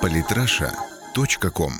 Политраша.ком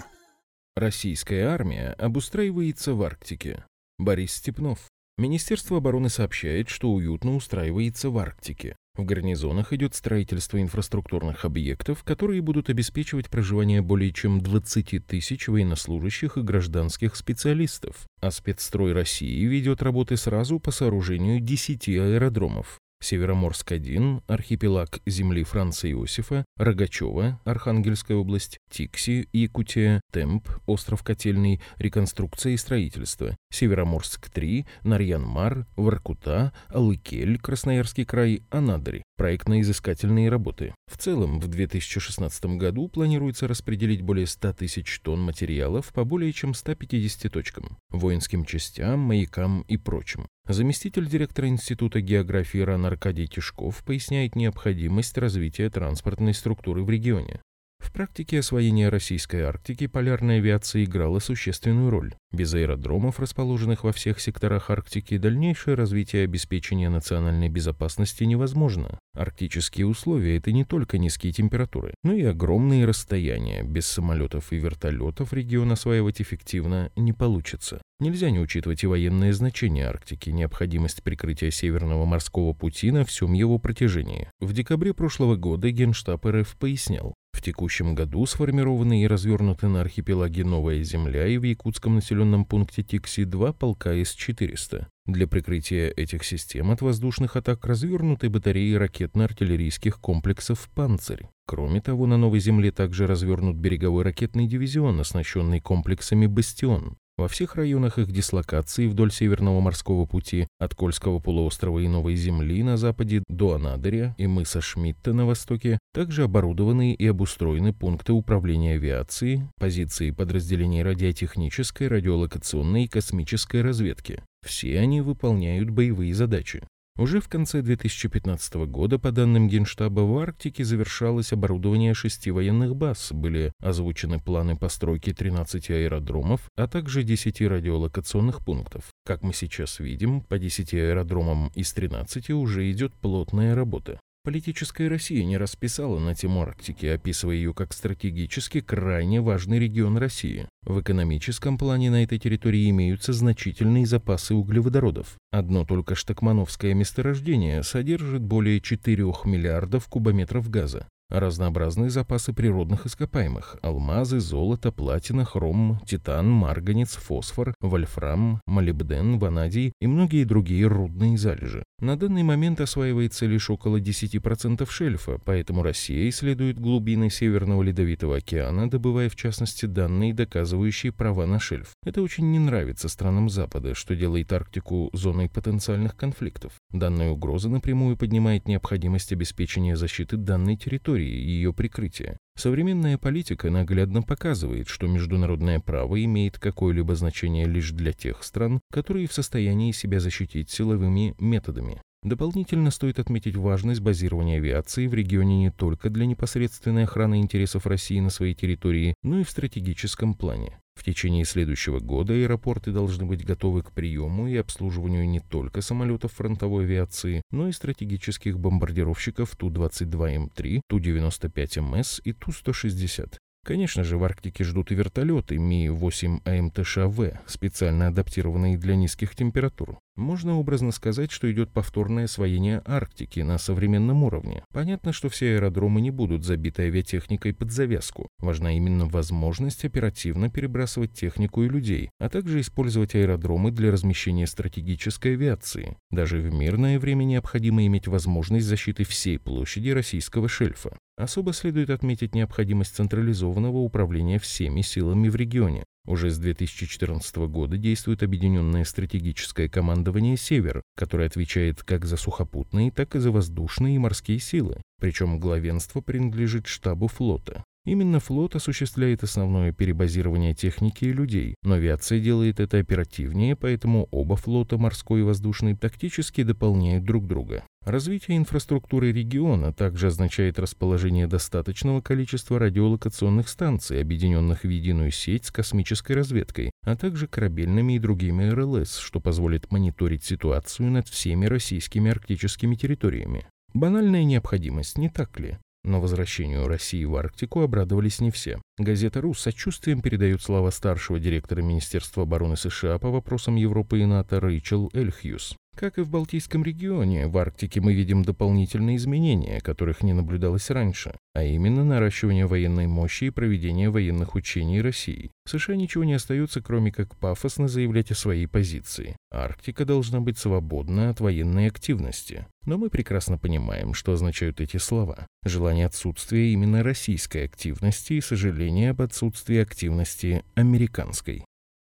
Российская армия обустраивается в Арктике. Борис Степнов. Министерство обороны сообщает, что уютно устраивается в Арктике. В гарнизонах идет строительство инфраструктурных объектов, которые будут обеспечивать проживание более чем 20 тысяч военнослужащих и гражданских специалистов. А спецстрой России ведет работы сразу по сооружению 10 аэродромов. Североморск-1, архипелаг земли Франца Иосифа, Рогачева, Архангельская область, Тикси, Якутия, Темп, остров Котельный, реконструкция и строительство, Североморск-3, Нарьян-Мар, Воркута, Алыкель, Красноярский край, Анадырь. Проектно-изыскательные работы. В целом, в 2016 году планируется распределить более 100 тысяч тонн материалов по более чем 150 точкам, воинским частям, маякам и прочим. Заместитель директора Института географии РАН Аркадий Тишков поясняет необходимость развития транспортной структуры в регионе. В практике освоения российской Арктики полярная авиация играла существенную роль. Без аэродромов, расположенных во всех секторах Арктики, дальнейшее развитие обеспечения национальной безопасности невозможно. Арктические условия – это не только низкие температуры, но и огромные расстояния. Без самолетов и вертолетов регион осваивать эффективно не получится. Нельзя не учитывать и военное значение Арктики, необходимость прикрытия Северного морского пути на всем его протяжении. В декабре прошлого года Генштаб РФ пояснял, в текущем году сформированы и развернуты на архипелаге Новая Земля и в якутском населенном пункте Тикси два полка С-400. Для прикрытия этих систем от воздушных атак развернуты батареи ракетно-артиллерийских комплексов «Панцирь». Кроме того, на Новой Земле также развернут береговой ракетный дивизион, оснащенный комплексами «Бастион». Во всех районах их дислокации вдоль Северного морского пути, от Кольского полуострова и Новой Земли на западе до Анадыря и мыса Шмидта на востоке, также оборудованы и обустроены пункты управления авиацией, позиции подразделений радиотехнической, радиолокационной и космической разведки. Все они выполняют боевые задачи. Уже в конце 2015 года, по данным Генштаба, в Арктике завершалось оборудование шести военных баз, были озвучены планы постройки 13 аэродромов, а также 10 радиолокационных пунктов. Как мы сейчас видим, по 10 аэродромам из 13 уже идет плотная работа. Политическая Россия не расписала на тему Арктики, описывая ее как стратегически крайне важный регион России. В экономическом плане на этой территории имеются значительные запасы углеводородов. Одно только штакмановское месторождение содержит более 4 миллиардов кубометров газа разнообразные запасы природных ископаемых – алмазы, золото, платина, хром, титан, марганец, фосфор, вольфрам, молибден, ванадий и многие другие рудные залежи. На данный момент осваивается лишь около 10% шельфа, поэтому Россия исследует глубины Северного Ледовитого океана, добывая в частности данные, доказывающие права на шельф. Это очень не нравится странам Запада, что делает Арктику зоной потенциальных конфликтов. Данная угроза напрямую поднимает необходимость обеспечения защиты данной территории и ее прикрытия. Современная политика наглядно показывает, что международное право имеет какое-либо значение лишь для тех стран, которые в состоянии себя защитить силовыми методами. Дополнительно стоит отметить важность базирования авиации в регионе не только для непосредственной охраны интересов России на своей территории, но и в стратегическом плане. В течение следующего года аэропорты должны быть готовы к приему и обслуживанию не только самолетов фронтовой авиации, но и стратегических бомбардировщиков Ту-22М3, Ту-95МС и Ту-160. Конечно же, в Арктике ждут и вертолеты Ми-8 АМТШВ, специально адаптированные для низких температур. Можно образно сказать, что идет повторное освоение Арктики на современном уровне. Понятно, что все аэродромы не будут забиты авиатехникой под завязку. Важна именно возможность оперативно перебрасывать технику и людей, а также использовать аэродромы для размещения стратегической авиации. Даже в мирное время необходимо иметь возможность защиты всей площади российского шельфа. Особо следует отметить необходимость централизованного управления всеми силами в регионе. Уже с 2014 года действует объединенное стратегическое командование «Север», которое отвечает как за сухопутные, так и за воздушные и морские силы. Причем главенство принадлежит штабу флота. Именно флот осуществляет основное перебазирование техники и людей, но авиация делает это оперативнее, поэтому оба флота, морской и воздушный, тактически дополняют друг друга. Развитие инфраструктуры региона также означает расположение достаточного количества радиолокационных станций, объединенных в единую сеть с космической разведкой, а также корабельными и другими РЛС, что позволит мониторить ситуацию над всеми российскими арктическими территориями. Банальная необходимость, не так ли? Но возвращению России в Арктику обрадовались не все. Газета «Рус» с сочувствием передает слова старшего директора Министерства обороны США по вопросам Европы и НАТО Рэйчел Эльхьюз. Как и в Балтийском регионе, в Арктике мы видим дополнительные изменения, которых не наблюдалось раньше, а именно наращивание военной мощи и проведение военных учений России. США ничего не остается, кроме как пафосно заявлять о своей позиции. Арктика должна быть свободна от военной активности. Но мы прекрасно понимаем, что означают эти слова. Желание отсутствия именно российской активности и сожаление об отсутствии активности американской.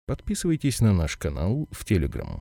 Подписывайтесь на наш канал в Телеграм.